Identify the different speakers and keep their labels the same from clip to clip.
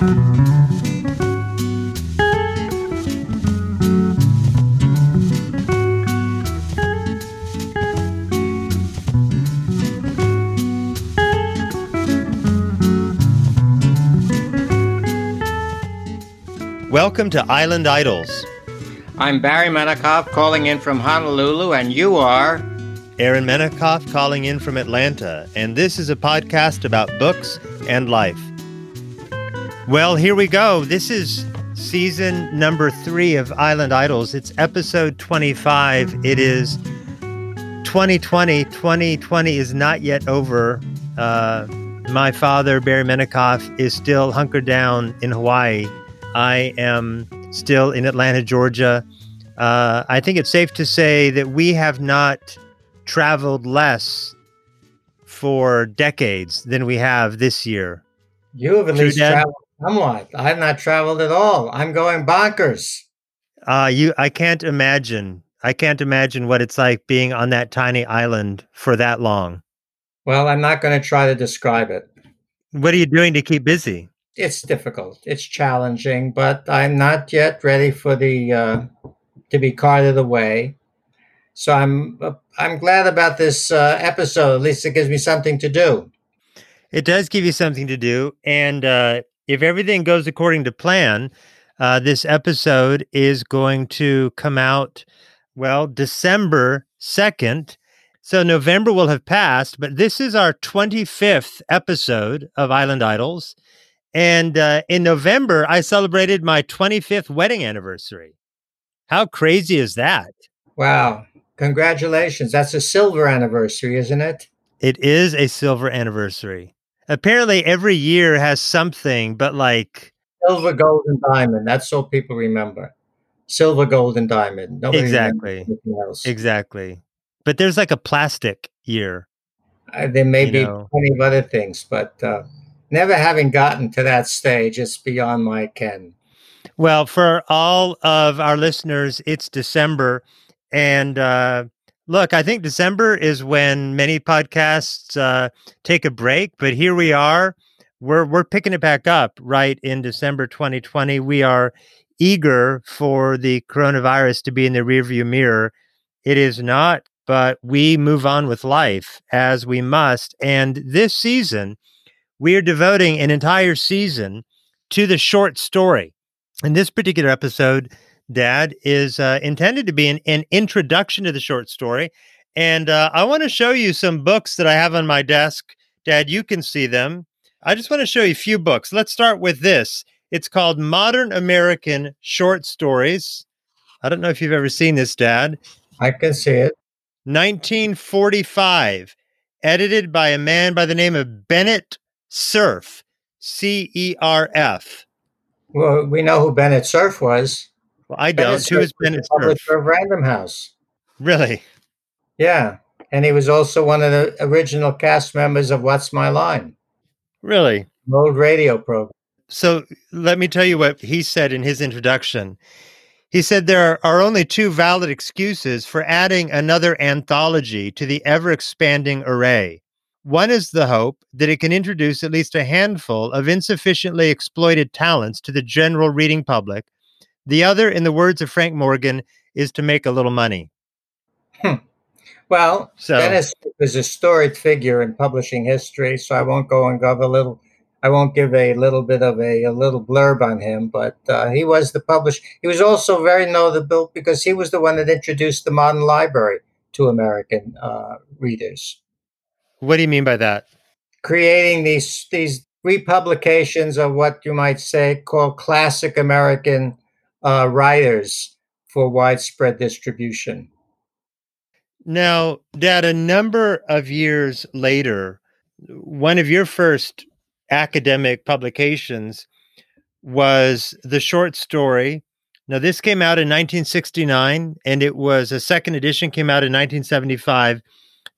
Speaker 1: Welcome to Island Idols.
Speaker 2: I'm Barry Menikoff calling in from Honolulu, and you are
Speaker 1: Aaron Menikoff calling in from Atlanta, and this is a podcast about books and life. Well, here we go. This is season number three of Island Idols. It's episode 25. It is 2020. 2020 is not yet over. Uh, my father, Barry Menikoff, is still hunkered down in Hawaii I am still in Atlanta, Georgia. Uh, I think it's safe to say that we have not traveled less for decades than we have this year.
Speaker 2: You have at True least Dad? traveled somewhat. I've not traveled at all. I'm going bonkers.
Speaker 1: Uh, you, I can't imagine. I can't imagine what it's like being on that tiny island for that long.
Speaker 2: Well, I'm not going to try to describe it.
Speaker 1: What are you doing to keep busy?
Speaker 2: it's difficult. It's challenging, but I'm not yet ready for the uh, to be carted away. So I'm uh, I'm glad about this uh, episode. At least it gives me something to do.
Speaker 1: It does give you something to do, and uh, if everything goes according to plan, uh, this episode is going to come out well December second. So November will have passed, but this is our 25th episode of Island Idols. And uh, in November, I celebrated my 25th wedding anniversary. How crazy is that?
Speaker 2: Wow. Congratulations. That's a silver anniversary, isn't it?
Speaker 1: It is a silver anniversary. Apparently, every year has something, but like
Speaker 2: silver, gold, and diamond. That's all people remember. Silver, gold, and diamond.
Speaker 1: Nobody exactly. Exactly. But there's like a plastic year.
Speaker 2: Uh, there may be know. plenty of other things, but uh, never having gotten to that stage, it's beyond my ken.
Speaker 1: Well, for all of our listeners, it's December. And uh, look, I think December is when many podcasts uh, take a break, but here we are. We're, we're picking it back up right in December 2020. We are eager for the coronavirus to be in the rearview mirror. It is not, but we move on with life as we must. And this season, we are devoting an entire season to the short story. In this particular episode, Dad, is uh, intended to be an, an, introduction to the short story. And uh, I want to show you some books that I have on my desk. Dad, you can see them. I just want to show you a few books. Let's start with this. It's called Modern American Short Stories. I don't know if you've ever seen this, Dad.
Speaker 2: I can see it.
Speaker 1: 1945, edited by a man by the name of Bennett Cerf, C E R F.
Speaker 2: Well, we know who Bennett Cerf was.
Speaker 1: Well, I don't. Who is Bennett Cerf?
Speaker 2: Of Random House.
Speaker 1: Really?
Speaker 2: Yeah, and he was also one of the original cast members of What's My Line.
Speaker 1: Really?
Speaker 2: An old radio program.
Speaker 1: So let me tell you what he said in his introduction. He said there are only two valid excuses for adding another anthology to the ever expanding array one is the hope that it can introduce at least a handful of insufficiently exploited talents to the general reading public. The other, in the words of Frank Morgan, is to make a little money.
Speaker 2: Hmm. Well, so, Dennis is a storied figure in publishing history, so I won't go and give a little. I won't give a little bit of a, a little blurb on him, but uh, he was the publisher. He was also very notable because he was the one that introduced the modern library to American uh, readers.
Speaker 1: What do you mean by that?
Speaker 2: Creating these these republications of what you might say called classic American uh, writers for widespread distribution.
Speaker 1: Now, Dad, a number of years later, one of your first academic publications was the short story. Now, this came out in 1969, and it was a second edition came out in 1975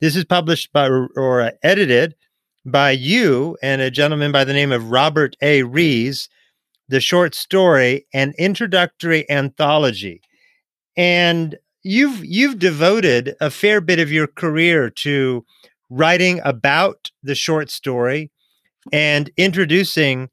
Speaker 1: this is published by or edited by you and a gentleman by the name of Robert A. Rees, the short story, an introductory anthology. And you've you've devoted a fair bit of your career to writing about the short story and introducing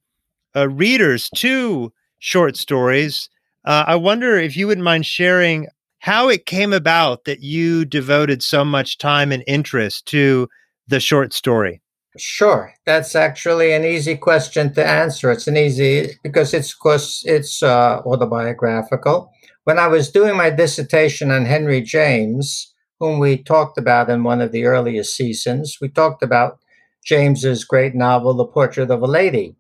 Speaker 1: uh, readers to short stories. Uh, I wonder if you wouldn't mind sharing how it came about that you devoted so much time and interest to the short story.
Speaker 2: Sure, that's actually an easy question to answer. It's an easy because it's of course it's uh, autobiographical. When I was doing my dissertation on Henry James, whom we talked about in one of the earliest seasons, we talked about James's great novel, The Portrait of a Lady.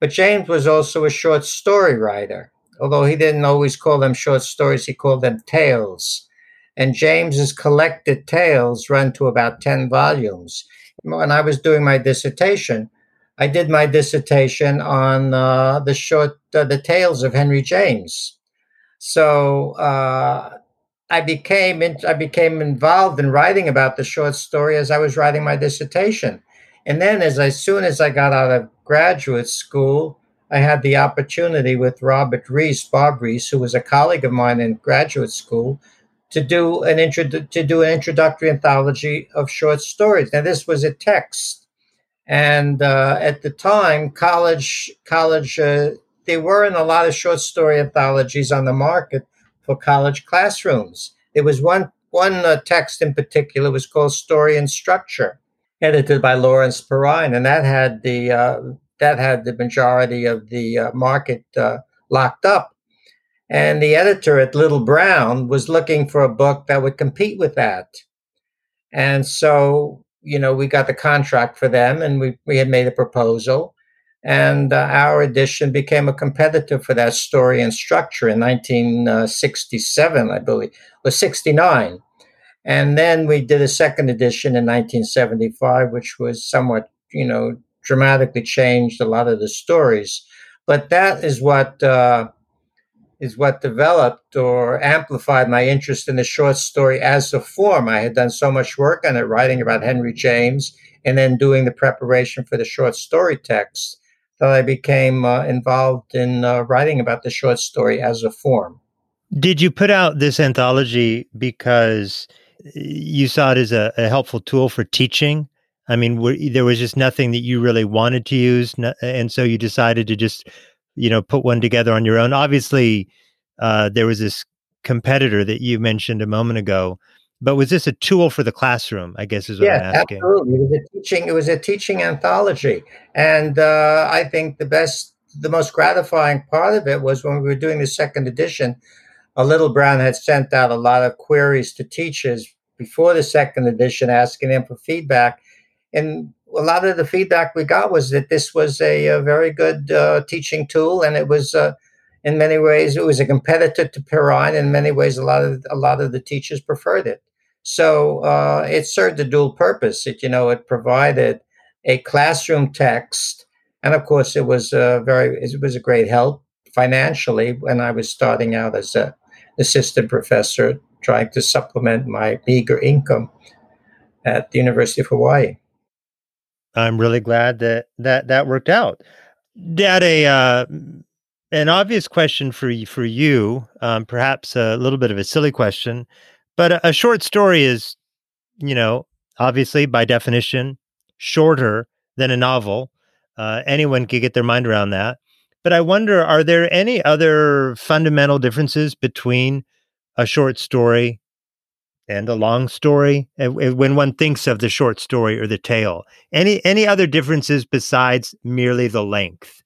Speaker 2: But James was also a short story writer, although he didn't always call them short stories, he called them tales. And James's collected tales run to about 10 volumes when I was doing my dissertation, I did my dissertation on uh, the short, uh, the tales of Henry James. So uh, I became in, I became involved in writing about the short story as I was writing my dissertation, and then as, as soon as I got out of graduate school, I had the opportunity with Robert Rees, Bob Rees, who was a colleague of mine in graduate school, to do an intro to do an introductory anthology of short stories. Now this was a text, and uh, at the time, college college uh, there weren't a lot of short story anthologies on the market for college classrooms. There was one one uh, text in particular was called Story and Structure, edited by Lawrence Perrine, and that had the uh, that had the majority of the uh, market uh, locked up. And the editor at Little Brown was looking for a book that would compete with that. And so, you know, we got the contract for them and we, we had made a proposal. And uh, our edition became a competitor for that story and structure in 1967, I believe, or 69. And then we did a second edition in 1975, which was somewhat, you know, dramatically changed a lot of the stories. But that is what uh, is what developed or amplified my interest in the short story as a form. I had done so much work on it, writing about Henry James and then doing the preparation for the short story text, that I became uh, involved in uh, writing about the short story as a form.
Speaker 1: Did you put out this anthology because you saw it as a, a helpful tool for teaching? I mean, there was just nothing that you really wanted to use, and so you decided to just you know put one together on your own. Obviously uh, there was this competitor that you mentioned a moment ago but was this a tool for the classroom i guess is what
Speaker 2: yeah,
Speaker 1: i'm asking?
Speaker 2: absolutely. It was a teaching it was a teaching anthology and uh, i think the best the most gratifying part of it was when we were doing the second edition a little brown had sent out a lot of queries to teachers before the second edition asking them for feedback and a lot of the feedback we got was that this was a, a very good uh, teaching tool, and it was uh, in many ways it was a competitor to Perrine. In many ways, a lot of a lot of the teachers preferred it. So uh, it served a dual purpose. It you know it provided a classroom text, and of course it was a very it was a great help financially when I was starting out as an assistant professor trying to supplement my meager income at the University of Hawaii.
Speaker 1: I'm really glad that that that worked out. Dad, a uh, an obvious question for for you, um, perhaps a little bit of a silly question, but a, a short story is, you know, obviously by definition shorter than a novel. Uh, anyone could get their mind around that. But I wonder, are there any other fundamental differences between a short story and a long story when one thinks of the short story or the tale. Any any other differences besides merely the length?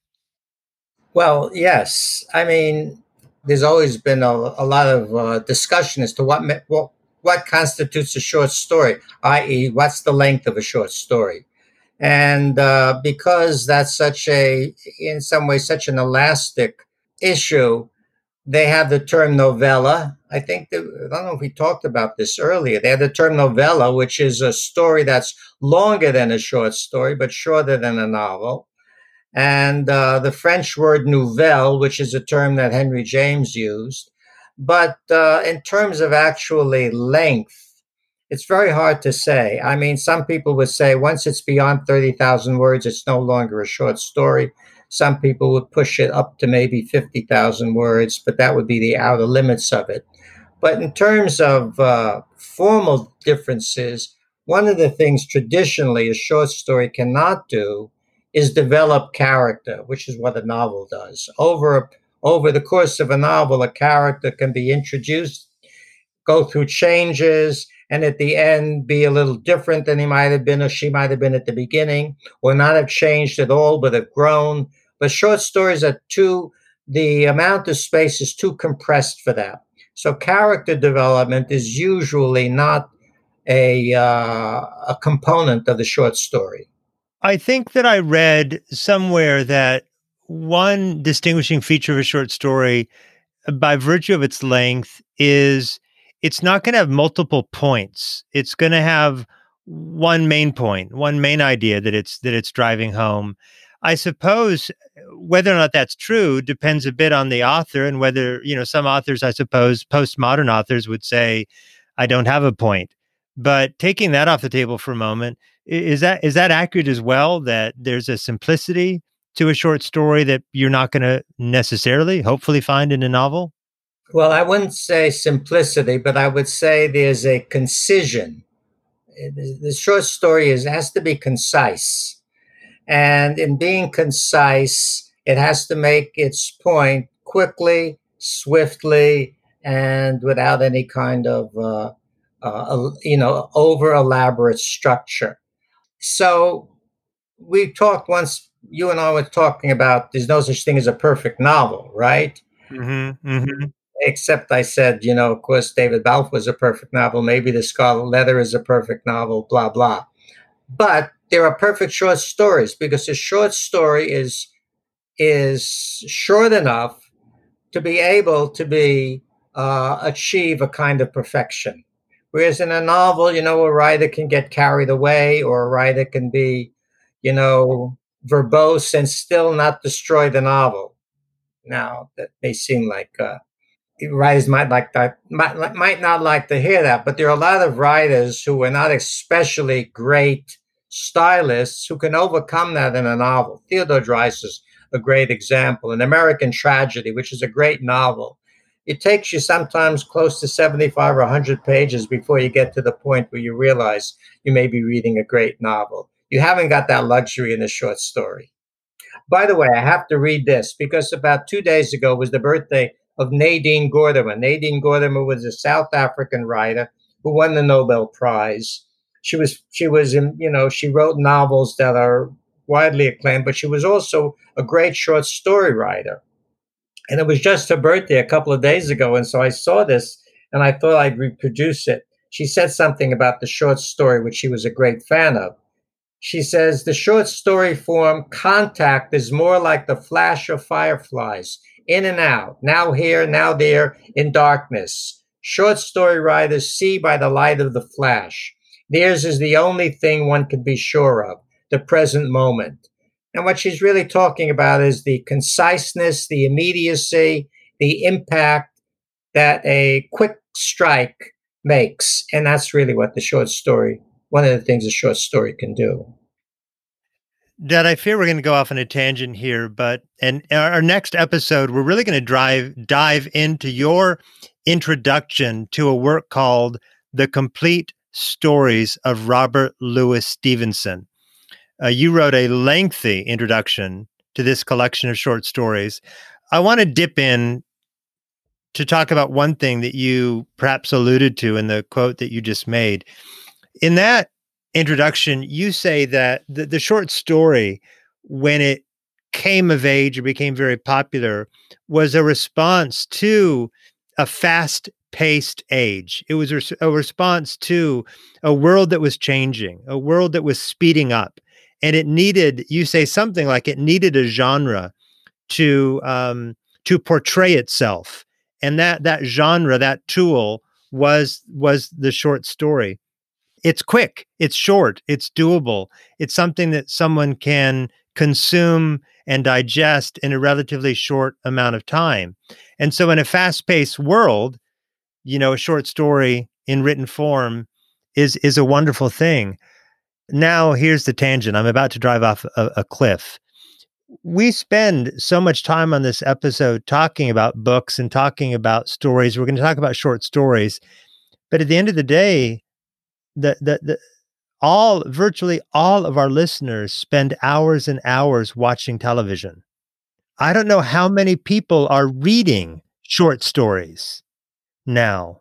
Speaker 2: Well yes. I mean there's always been a, a lot of uh, discussion as to what, what what constitutes a short story i.e what's the length of a short story. And uh, because that's such a in some way such an elastic issue they have the term novella. I think that, I don't know if we talked about this earlier. They have the term novella, which is a story that's longer than a short story, but shorter than a novel. And uh, the French word nouvelle, which is a term that Henry James used. But uh, in terms of actually length, it's very hard to say. I mean, some people would say once it's beyond 30,000 words, it's no longer a short story. Some people would push it up to maybe 50,000 words, but that would be the outer limits of it. But in terms of uh, formal differences, one of the things traditionally a short story cannot do is develop character, which is what a novel does. Over over the course of a novel, a character can be introduced, go through changes, and at the end be a little different than he might have been or she might have been at the beginning, or not have changed at all, but have grown. But short stories are too, the amount of space is too compressed for that. So character development is usually not a, uh, a component of the short story.
Speaker 1: I think that I read somewhere that one distinguishing feature of a short story, by virtue of its length, is it's not going to have multiple points. It's going to have one main point, one main idea that it's that it's driving home. I suppose whether or not that's true depends a bit on the author and whether, you know, some authors, I suppose, postmodern authors would say, I don't have a point. But taking that off the table for a moment, is that is that accurate as well? That there's a simplicity to a short story that you're not going to necessarily, hopefully, find in a novel?
Speaker 2: Well, I wouldn't say simplicity, but I would say there's a concision. The short story is has to be concise, and in being concise, it has to make its point quickly, swiftly, and without any kind of uh, uh, you know over elaborate structure. So we talked once. You and I were talking about there's no such thing as a perfect novel, right? Mm-hmm, mm-hmm. Except I said, you know, of course, David Balfe was a perfect novel. Maybe The Scarlet Letter is a perfect novel. Blah blah. But there are perfect short stories because a short story is is short enough to be able to be uh, achieve a kind of perfection. Whereas in a novel, you know, a writer can get carried away or a writer can be, you know, verbose and still not destroy the novel. Now, that may seem like uh, writers might like that, might, might not like to hear that, but there are a lot of writers who are not especially great stylists who can overcome that in a novel. Theodore Dreiser is a great example. An American Tragedy, which is a great novel, it takes you sometimes close to 75 or 100 pages before you get to the point where you realize you may be reading a great novel. You haven't got that luxury in a short story. By the way, I have to read this because about two days ago was the birthday of Nadine Gordimer. Nadine Gordimer was a South African writer who won the Nobel Prize. She was she was in, you know she wrote novels that are widely acclaimed, but she was also a great short story writer. And it was just her birthday a couple of days ago. And so I saw this and I thought I'd reproduce it. She said something about the short story, which she was a great fan of. She says the short story form contact is more like the flash of fireflies, in and out, now here, now there, in darkness. Short story writers see by the light of the flash. Theirs is the only thing one can be sure of, the present moment. And what she's really talking about is the conciseness, the immediacy, the impact that a quick strike makes. And that's really what the short story, one of the things a short story can do.
Speaker 1: Dad, I fear we're going to go off on a tangent here, but and our next episode, we're really going to drive dive into your introduction to a work called "The Complete Stories of Robert Louis Stevenson." Uh, you wrote a lengthy introduction to this collection of short stories. I want to dip in to talk about one thing that you perhaps alluded to in the quote that you just made. In that introduction, you say that the, the short story, when it came of age or became very popular, was a response to a fast paced age. It was a response to a world that was changing, a world that was speeding up and it needed you say something like it needed a genre to um, to portray itself and that that genre that tool was was the short story it's quick it's short it's doable it's something that someone can consume and digest in a relatively short amount of time and so in a fast-paced world you know a short story in written form is is a wonderful thing now, here's the tangent. I'm about to drive off a, a cliff. We spend so much time on this episode talking about books and talking about stories. We're going to talk about short stories. But at the end of the day, the, the, the all virtually all of our listeners spend hours and hours watching television. I don't know how many people are reading short stories now.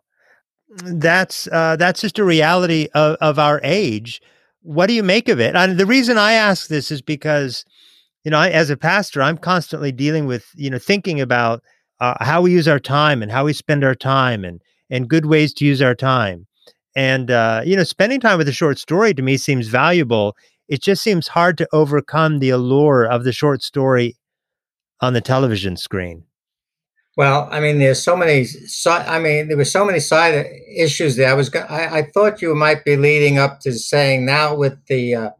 Speaker 1: That's uh, that's just a reality of, of our age. What do you make of it? And the reason I ask this is because, you know, I, as a pastor, I'm constantly dealing with, you know, thinking about uh, how we use our time and how we spend our time and and good ways to use our time. And uh, you know, spending time with a short story to me seems valuable. It just seems hard to overcome the allure of the short story on the television screen.
Speaker 2: Well, I mean, there's so many. I mean, there were so many side issues there. I was. I, I thought you might be leading up to saying now with the uh,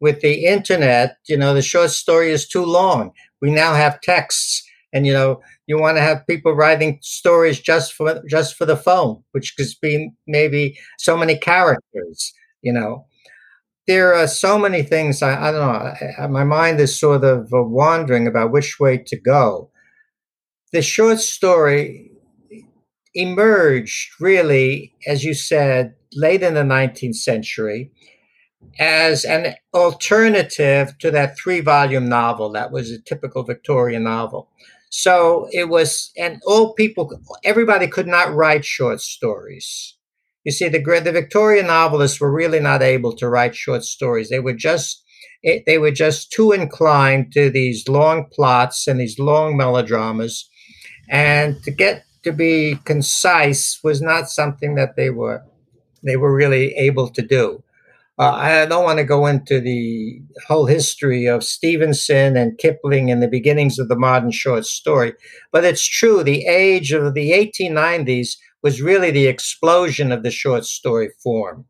Speaker 2: with the internet, you know, the short story is too long. We now have texts, and you know, you want to have people writing stories just for just for the phone, which could be maybe so many characters. You know, there are so many things. I, I don't know. My mind is sort of wandering about which way to go the short story emerged really, as you said, late in the 19th century as an alternative to that three volume novel that was a typical Victorian novel. So it was, and all people, everybody could not write short stories. You see, the the Victorian novelists were really not able to write short stories. They were just eh, they were just too inclined to these long plots and these long melodramas and to get to be concise was not something that they were they were really able to do. Uh, I don't want to go into the whole history of Stevenson and Kipling and the beginnings of the modern short story, but it's true. The age of the 1890s was really the explosion of the short story form.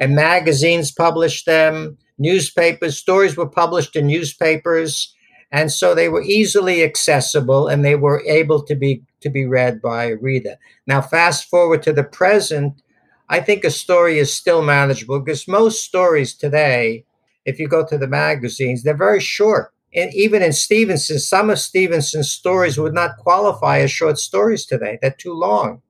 Speaker 2: And magazines published them, newspapers, stories were published in newspapers and so they were easily accessible and they were able to be to be read by a reader. Now fast forward to the present i think a story is still manageable because most stories today if you go to the magazines they're very short. And even in stevenson some of stevenson's stories would not qualify as short stories today. They're too long.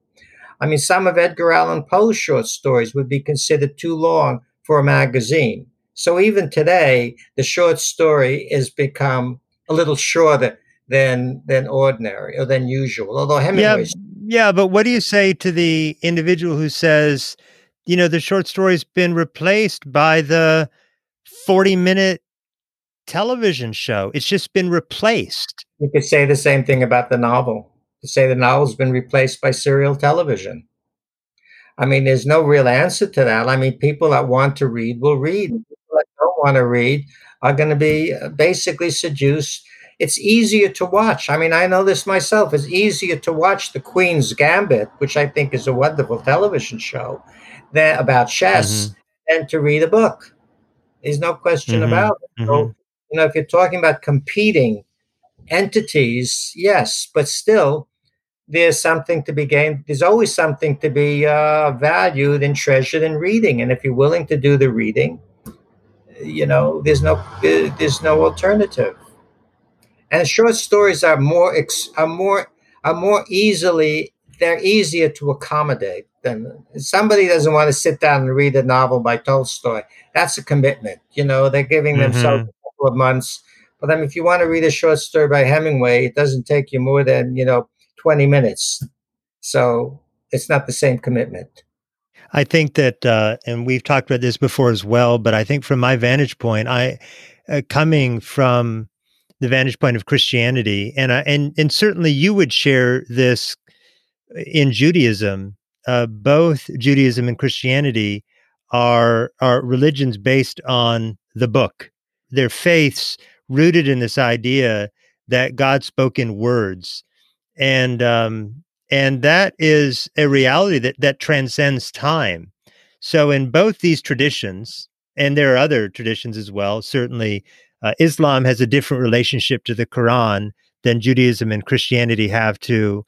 Speaker 2: I mean some of edgar allan poe's short stories would be considered too long for a magazine. So even today the short story has become a little shorter than than ordinary or than usual. Although Hemingway,
Speaker 1: yeah, yeah, but what do you say to the individual who says, you know, the short story's been replaced by the forty-minute television show? It's just been replaced.
Speaker 2: You could say the same thing about the novel. To say the novel's been replaced by serial television. I mean, there's no real answer to that. I mean, people that want to read will read. People that don't want to read are going to be uh, basically seduced. It's easier to watch. I mean, I know this myself. It's easier to watch The Queen's Gambit, which I think is a wonderful television show that, about chess, mm-hmm. than to read a book. There's no question mm-hmm. about it. Mm-hmm. So, you know, if you're talking about competing entities, yes, but still, there's something to be gained. There's always something to be uh, valued and treasured in reading. And if you're willing to do the reading, you know there's no there's no alternative and short stories are more are more are more easily they're easier to accommodate than somebody doesn't want to sit down and read a novel by Tolstoy. That's a commitment. You know, they're giving mm-hmm. themselves a couple of months. But then if you want to read a short story by Hemingway, it doesn't take you more than, you know, 20 minutes. So it's not the same commitment.
Speaker 1: I think that, uh, and we've talked about this before as well, but I think from my vantage point, I, uh, coming from the vantage point of Christianity, and uh, and and certainly you would share this in Judaism. Uh, both Judaism and Christianity are are religions based on the book. Their faiths rooted in this idea that God spoke in words, and um, and that is a reality that that transcends time. So in both these traditions and there are other traditions as well certainly uh, islam has a different relationship to the quran than judaism and christianity have to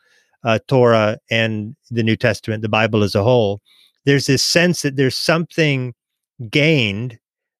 Speaker 1: uh, torah and the new testament the bible as a whole. There's this sense that there's something gained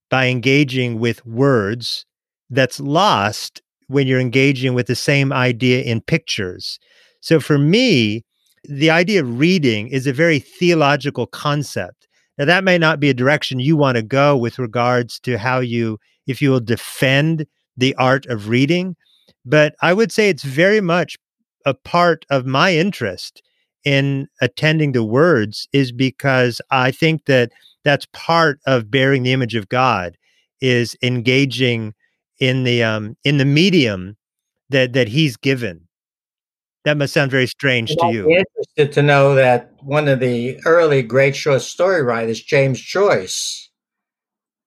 Speaker 1: by engaging with words that's lost when you're engaging with the same idea in pictures so for me, the idea of reading is a very theological concept. Now, that may not be a direction you want to go with regards to how you, if you will defend the art of reading, but I would say it's very much a part of my interest in attending to words is because I think that that's part of bearing the image of God is engaging in the um in the medium that that he's given that must sound very strange to you.
Speaker 2: Interested to know that one of the early great short story writers, James Joyce,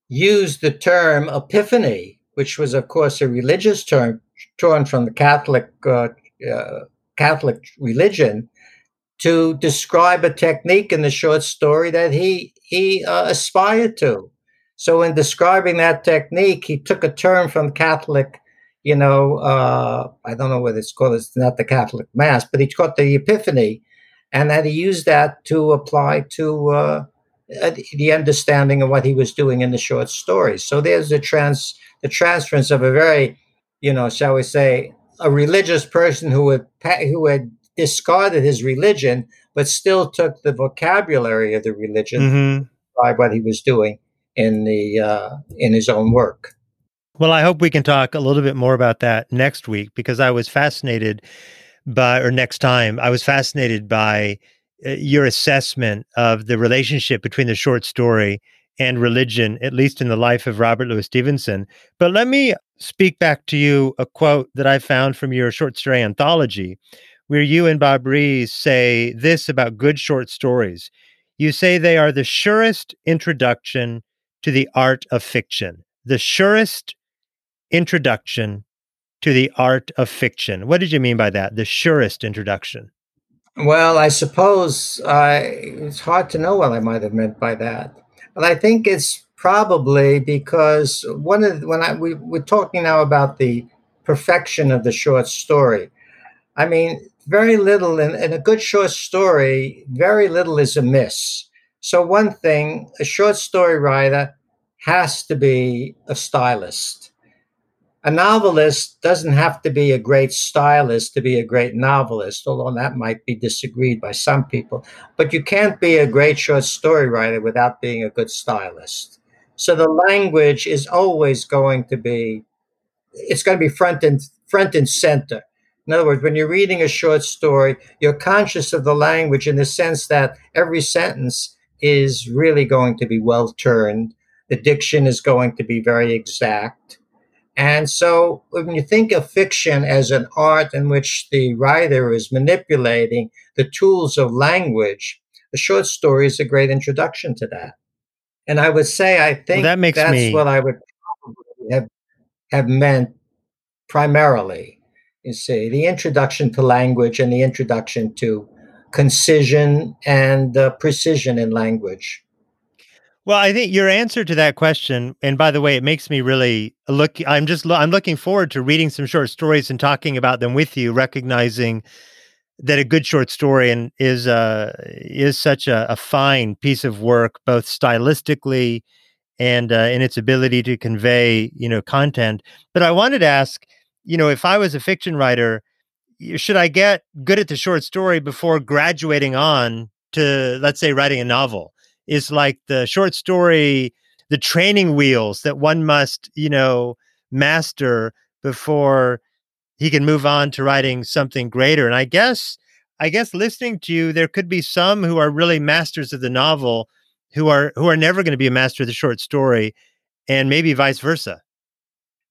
Speaker 2: used the term epiphany, which was, of course, a religious term torn from the Catholic uh, uh, Catholic religion, to describe a technique in the short story that he he uh, aspired to. So, in describing that technique, he took a term from Catholic you know, uh, I don't know what it's called. It's not the Catholic Mass, but he called the Epiphany, and that he used that to apply to uh, the understanding of what he was doing in the short stories. So there's the trans the transference of a very, you know, shall we say, a religious person who had who had discarded his religion, but still took the vocabulary of the religion mm-hmm. by what he was doing in the uh, in his own work.
Speaker 1: Well, I hope we can talk a little bit more about that next week because I was fascinated by, or next time, I was fascinated by uh, your assessment of the relationship between the short story and religion, at least in the life of Robert Louis Stevenson. But let me speak back to you a quote that I found from your short story anthology, where you and Bob Rees say this about good short stories. You say they are the surest introduction to the art of fiction, the surest introduction to the art of fiction. What did you mean by that? The surest introduction.
Speaker 2: Well, I suppose uh, it's hard to know what I might have meant by that, but I think it's probably because one of the, when I we, we're talking now about the perfection of the short story. I mean, very little in, in a good short story, very little is amiss. So one thing, a short story writer has to be a stylist a novelist doesn't have to be a great stylist to be a great novelist, although that might be disagreed by some people. But you can't be a great short story writer without being a good stylist. So the language is always going to be it's going to be front and front and center. In other words, when you're reading a short story, you're conscious of the language in the sense that every sentence is really going to be well turned. The diction is going to be very exact and so when you think of fiction as an art in which the writer is manipulating the tools of language, the short story is a great introduction to that. And I would say I think well, that makes that's me... what I would have have meant primarily. You see, the introduction to language and the introduction to concision and uh, precision in language.
Speaker 1: Well, I think your answer to that question, and by the way, it makes me really look. I'm just I'm looking forward to reading some short stories and talking about them with you, recognizing that a good short story and is uh is such a, a fine piece of work, both stylistically and uh, in its ability to convey you know content. But I wanted to ask, you know, if I was a fiction writer, should I get good at the short story before graduating on to let's say writing a novel? Is like the short story, the training wheels that one must, you know, master before he can move on to writing something greater. And I guess, I guess listening to you, there could be some who are really masters of the novel who are who are never going to be a master of the short story, and maybe vice versa.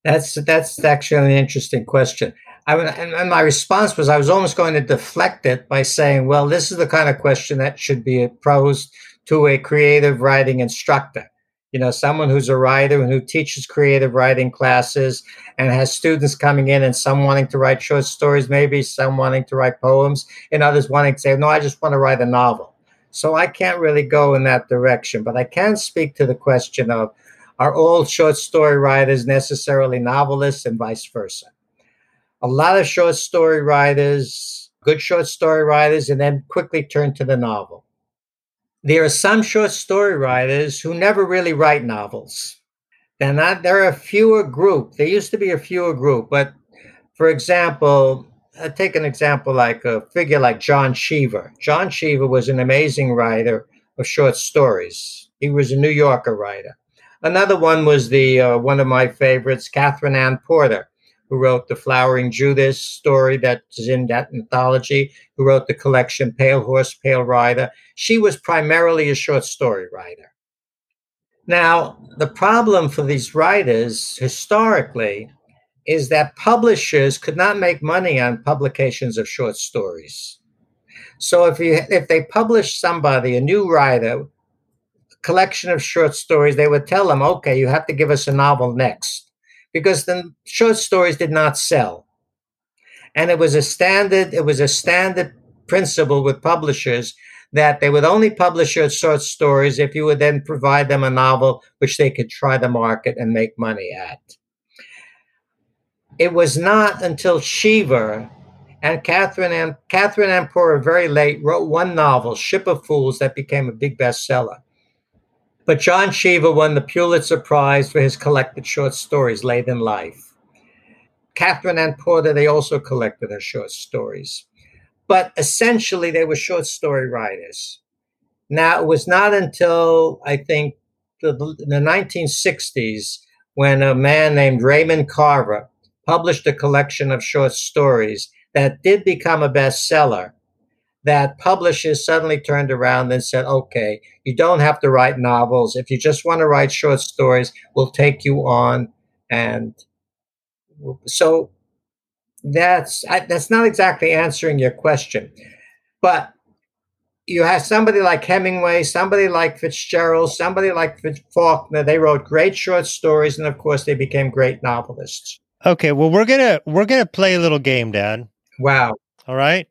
Speaker 2: That's that's actually an interesting question. I and my response was I was almost going to deflect it by saying, "Well, this is the kind of question that should be posed to a creative writing instructor. You know, someone who's a writer and who teaches creative writing classes and has students coming in and some wanting to write short stories, maybe some wanting to write poems, and others wanting to say, No, I just want to write a novel. So I can't really go in that direction, but I can speak to the question of are all short story writers necessarily novelists and vice versa? A lot of short story writers, good short story writers, and then quickly turn to the novel there are some short story writers who never really write novels. They're not, they're a fewer group. There used to be a fewer group, but for example, uh, take an example like a figure like John Cheever. John Cheever was an amazing writer of short stories. He was a New Yorker writer. Another one was the uh, one of my favorites, Katherine Anne Porter, who wrote the Flowering Judas story that's in that anthology, who wrote the collection Pale Horse, Pale Rider. She was primarily a short story writer. Now, the problem for these writers historically is that publishers could not make money on publications of short stories. So if you if they publish somebody, a new writer, a collection of short stories, they would tell them, okay, you have to give us a novel next. Because the short stories did not sell. And it was a standard, it was a standard principle with publishers that they would only publish your short stories if you would then provide them a novel which they could try to market and make money at. It was not until Cheever and Katherine and Katherine Porter very late wrote one novel, Ship of Fools, that became a big bestseller. But John Cheever won the Pulitzer Prize for his collected short stories late in life. Katherine Anne Porter, they also collected her short stories. But essentially, they were short story writers. Now, it was not until I think the, the 1960s when a man named Raymond Carver published a collection of short stories that did become a bestseller that publishers suddenly turned around and said, okay, you don't have to write novels. If you just want to write short stories, we'll take you on. And so that's that's not exactly answering your question, but you have somebody like Hemingway, somebody like Fitzgerald, somebody like Faulkner. They wrote great short stories, and of course, they became great novelists.
Speaker 1: Okay, well, we're gonna we're gonna play a little game, Dad.
Speaker 2: Wow.
Speaker 1: All right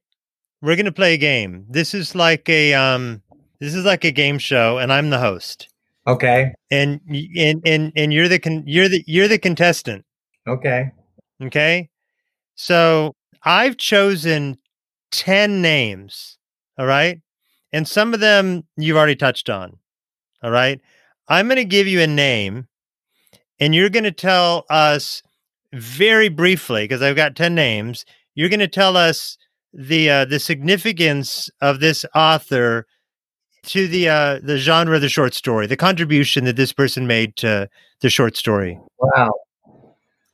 Speaker 1: we're gonna play a game. This is like a um, this is like a game show, and I'm the host.
Speaker 2: Okay.
Speaker 1: And and and and you're the con- you're the you're the contestant.
Speaker 2: Okay.
Speaker 1: Okay. So I've chosen ten names. All right, and some of them you've already touched on. All right. I'm going to give you a name, and you're going to tell us very briefly because I've got ten names. You're going to tell us the uh, the significance of this author to the uh, the genre of the short story, the contribution that this person made to the short story.
Speaker 2: Wow,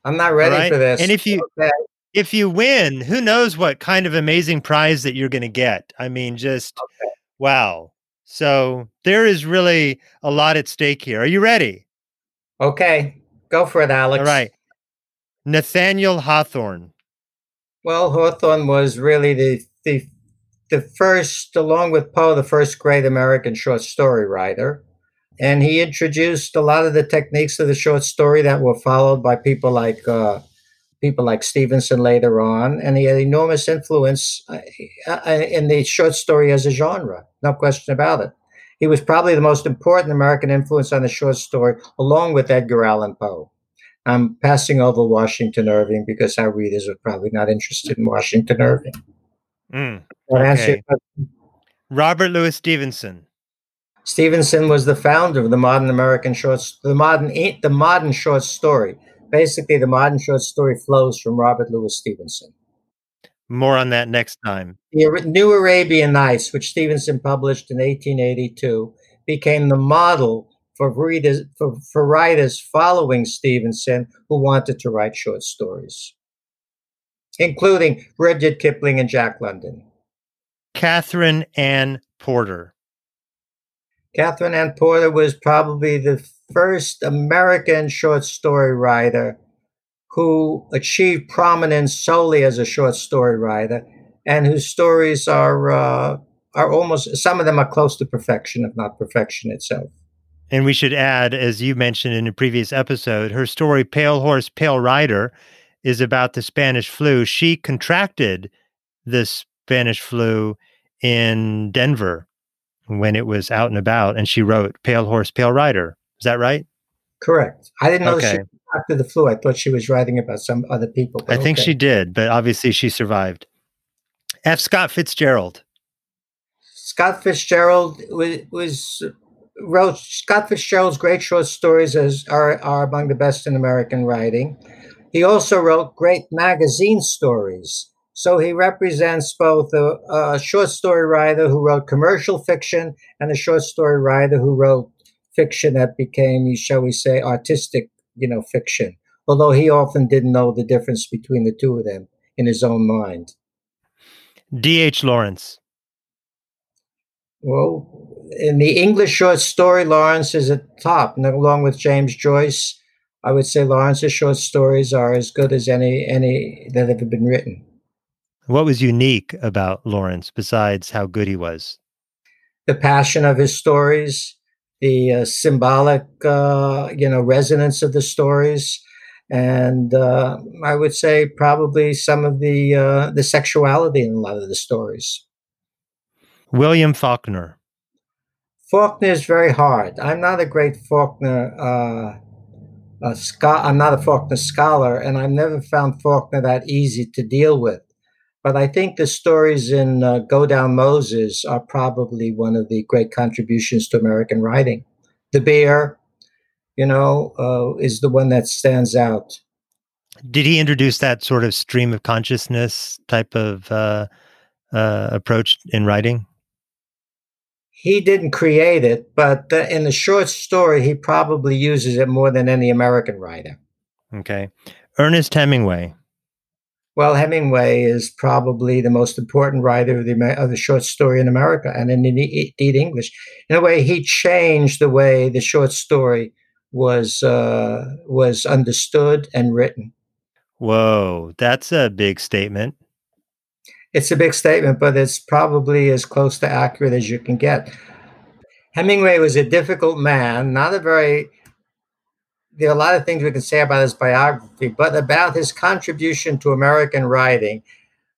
Speaker 2: I'm not ready right? for this.
Speaker 1: And if you okay. if you win, who knows what kind of amazing prize that you're going to get? I mean, just okay. wow. So there is really a lot at stake here. Are you ready?
Speaker 2: Okay, go for it, Alex.
Speaker 1: All right, Nathaniel Hawthorne.
Speaker 2: Well, Hawthorne was really the, the, the first, along with Poe, the first great American short story writer. And he introduced a lot of the techniques of the short story that were followed by people like uh, people like Stevenson later on, and he had enormous influence uh, uh, in the short story as a genre, no question about it. He was probably the most important American influence on the short story, along with Edgar Allan Poe. I'm passing over Washington Irving because our readers are probably not interested in Washington Irving.
Speaker 1: Mm, okay. Robert Louis Stevenson.
Speaker 2: Stevenson was the founder of the modern American short, the modern, the modern short story. Basically, the modern short story flows from Robert Louis Stevenson.
Speaker 1: More on that next time.
Speaker 2: The New Arabian Nights, which Stevenson published in 1882, became the model for readers for, for writers following Stevenson who wanted to write short stories, including Rudyard Kipling and Jack London.
Speaker 1: Katherine Anne Porter.
Speaker 2: Katherine Anne Porter was probably the first American short story writer who achieved prominence solely as a short story writer, and whose stories are uh, are almost some of them are close to perfection, if not perfection itself.
Speaker 1: And we should add, as you mentioned in a previous episode, her story, Pale Horse, Pale Rider, is about the Spanish flu. She contracted the Spanish flu in Denver when it was out and about, and she wrote Pale Horse, Pale Rider. Is that right?
Speaker 2: Correct. I didn't know okay. she contracted the flu. I thought she was writing about some other people.
Speaker 1: I think okay. she did, but obviously she survived. F. Scott Fitzgerald.
Speaker 2: Scott Fitzgerald was, was Scott Fitzgerald's great short stories as are, are among the best in American writing. He also wrote great magazine stories. So he represents both a, a, short story writer who wrote commercial fiction and a short story writer who wrote fiction that became, shall we say, artistic, you know, fiction. Although he often didn't know the difference between the two of them in his own mind.
Speaker 1: D.H. Lawrence.
Speaker 2: Well, in the English short story, Lawrence is at the top, along with James Joyce. I would say Lawrence's short stories are as good as any any that have been written.
Speaker 1: What was unique about Lawrence besides how good he was?
Speaker 2: The passion of his stories, the uh, symbolic, uh, you know, resonance of the stories, and uh, I would say probably some of the uh, the sexuality in a lot of the stories.
Speaker 1: William Faulkner.
Speaker 2: Faulkner is very hard. I'm not a great Faulkner. Uh, a scho- I'm not a Faulkner scholar, and I've never found Faulkner that easy to deal with. But I think the stories in uh, Go Down Moses are probably one of the great contributions to American writing. The Bear, you know, uh, is the one that stands out.
Speaker 1: Did he introduce that sort of stream of consciousness type of uh, uh approach in writing?
Speaker 2: He didn't create it, but uh, in the short story, he probably uses it more than any American writer.
Speaker 1: Okay. Ernest Hemingway.
Speaker 2: Well, Hemingway is probably the most important writer of the, of the short story in America and in indeed English. In a way, he changed the way the short story was uh, was understood and written.
Speaker 1: Whoa, that's a big statement.
Speaker 2: It's a big statement, but it's probably as close to accurate as you can get. Hemingway was a difficult man, not a very there are a lot of things we can say about his biography, but about his contribution to American writing,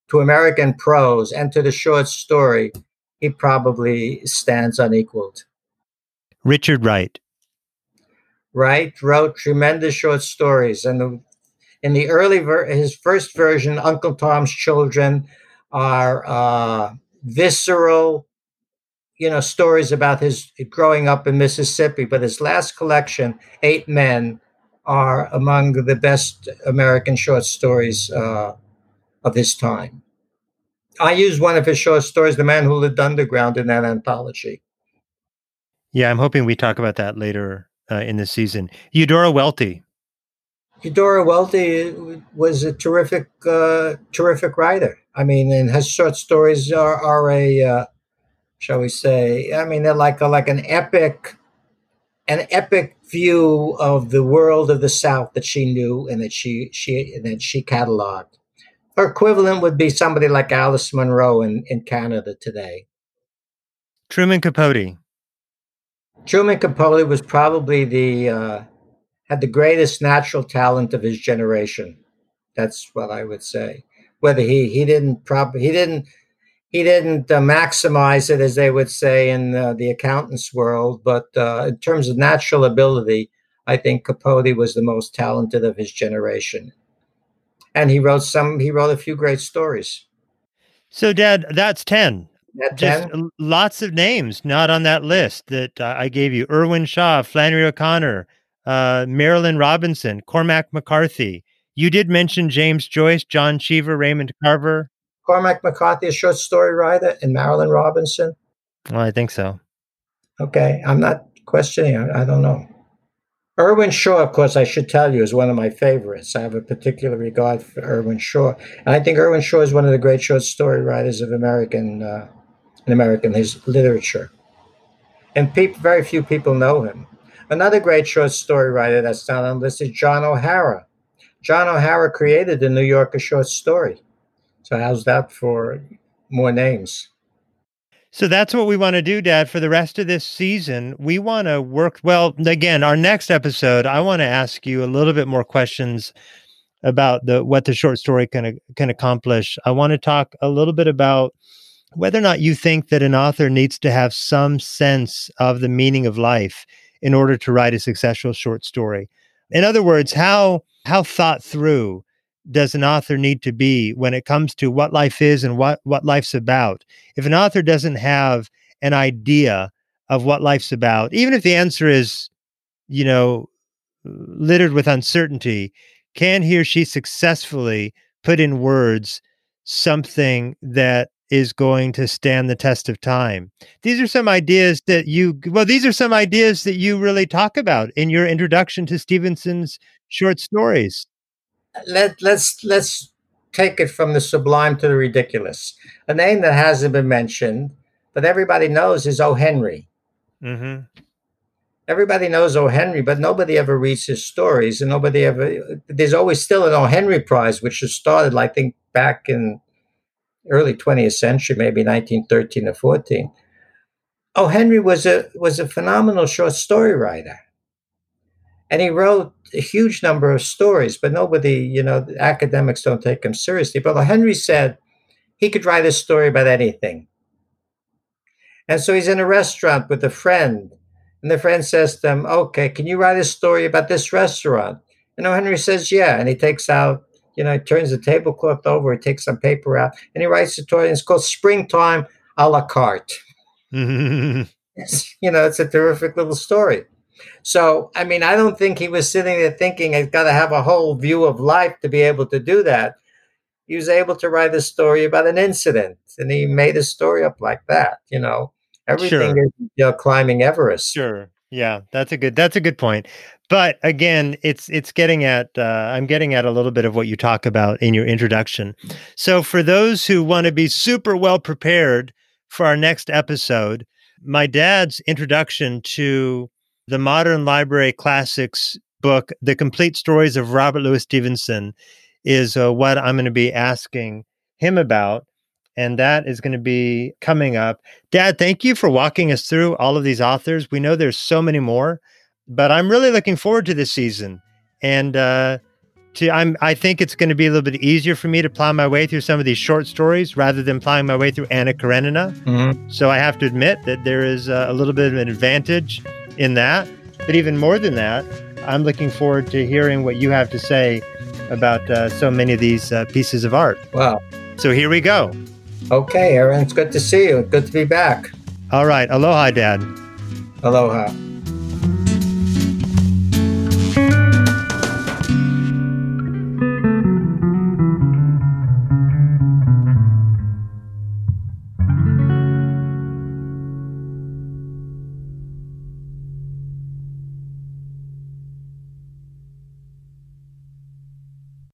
Speaker 2: to American prose, and to the short story, he probably stands unequaled.
Speaker 1: Richard Wright.
Speaker 2: Wright wrote tremendous short stories, and the, in the early ver- his first version, Uncle Tom's Children, are uh, visceral, you know, stories about his growing up in Mississippi. But his last collection, Eight Men, are among the best American short stories uh, of his time. I used one of his short stories, The Man Who Lived Underground, in that anthology.
Speaker 1: Yeah, I'm hoping we talk about that later uh, in the season. Eudora Welty.
Speaker 2: Eudora Welty was a terrific, uh, terrific writer. I mean, and her short stories are, are a uh, shall we say? I mean, they're like a, like an epic, an epic view of the world of the South that she knew and that she she and that she cataloged. Her equivalent would be somebody like Alice Munro in, in Canada today.
Speaker 1: Truman Capote.
Speaker 2: Truman Capote was probably the uh, had the greatest natural talent of his generation. That's what I would say. Whether he he didn't probably he didn't he didn't uh, maximize it, as they would say in uh, the accountant's world. But uh, in terms of natural ability, I think Capote was the most talented of his generation, and he wrote some. He wrote a few great stories.
Speaker 1: So, Dad, that's ten.
Speaker 2: That
Speaker 1: Just
Speaker 2: 10?
Speaker 1: lots of names not on that list that uh, I gave you: Irwin Shaw, Flannery O'Connor, uh, Marilynne Robinson, Cormac McCarthy. You did mention James Joyce, John Cheever, Raymond Carver.
Speaker 2: Cormac McCarthy a short story writer and Marilynne Robinson?
Speaker 1: Well, I think so.
Speaker 2: Okay, I'm not questioning. I, I don't know. Irwin Shaw, of course, I should tell you, is one of my favorites. I have a particular regard for Irwin Shaw, and I think Irwin Shaw is one of the great short story writers of American uh, in American his literature. And people, very few people know him. Another great short story writer that's not on the list is John O'Hara. John O'Hara created the New Yorker short story. So how's that for more names?
Speaker 1: So that's what we want to do, Dad, for the rest of this season. We want to work well. Again, our next episode, I want to ask you a little bit more questions about the what the short story can can accomplish. I want to talk a little bit about whether or not you think that an author needs to have some sense of the meaning of life in order to write a successful short story. In other words, how how thought through does an author need to be when it comes to what life is and what, what life's about? If an author doesn't have an idea of what life's about, even if the answer is, you know, littered with uncertainty, can he or she successfully put in words something that is going to stand the test of time. These are some ideas that you, well, these are some ideas that you really talk about in your introduction to Stevenson's short stories.
Speaker 2: Let, let's, let's take it from the sublime to the ridiculous. A name that hasn't been mentioned, but everybody knows is O. Henry. Mm-hmm. Everybody knows O. Henry, but nobody ever reads his stories, and nobody ever. There's always still an O. Henry Prize, which was started, I think, back in early 20th century, maybe 1913 or 14. O. Henry was a was a phenomenal short story writer, and he wrote a huge number of stories. But nobody, you know, academics don't take him seriously. But. Henry said he could write a story about anything, and so he's in a restaurant with a friend, and the friend says to him, "Okay, can you write a story about this restaurant?" And. Henry says, "Yeah," and he takes out you know, he turns the tablecloth over, he takes some paper out, and he writes the story. And it's called Springtime a la carte. you know, it's a terrific little story. So, I mean, I don't think he was sitting there thinking, I've got to have a whole view of life to be able to do that. He was able to write a story about an incident, and he made a story up like that. You know, everything sure. is you know, climbing Everest.
Speaker 1: Sure. Yeah, that's a good that's a good point. But again, it's it's getting at uh, I'm getting at a little bit of what you talk about in your introduction. So for those who want to be super well prepared for our next episode, my dad's introduction to the Modern Library Classics book, The Complete Stories of Robert Louis Stevenson, is uh, what I'm going to be asking him about and that is going to be coming up. Dad, thank you for walking us through all of these authors. We know there's so many more, but I'm really looking forward to this season. And uh, to I'm I think it's going to be a little bit easier for me to plow my way through some of these short stories rather than plowing my way through Anna Karenina. Mm-hmm. So I have to admit that there is a, a little bit of an advantage in that. But even more than that, I'm looking forward to hearing what you have to say about uh, so many of these uh, pieces of art.
Speaker 2: Wow.
Speaker 1: So here we go.
Speaker 2: Okay, Aaron, it's good to see you. Good to be back.
Speaker 1: All right. Aloha, Dad.
Speaker 2: Aloha.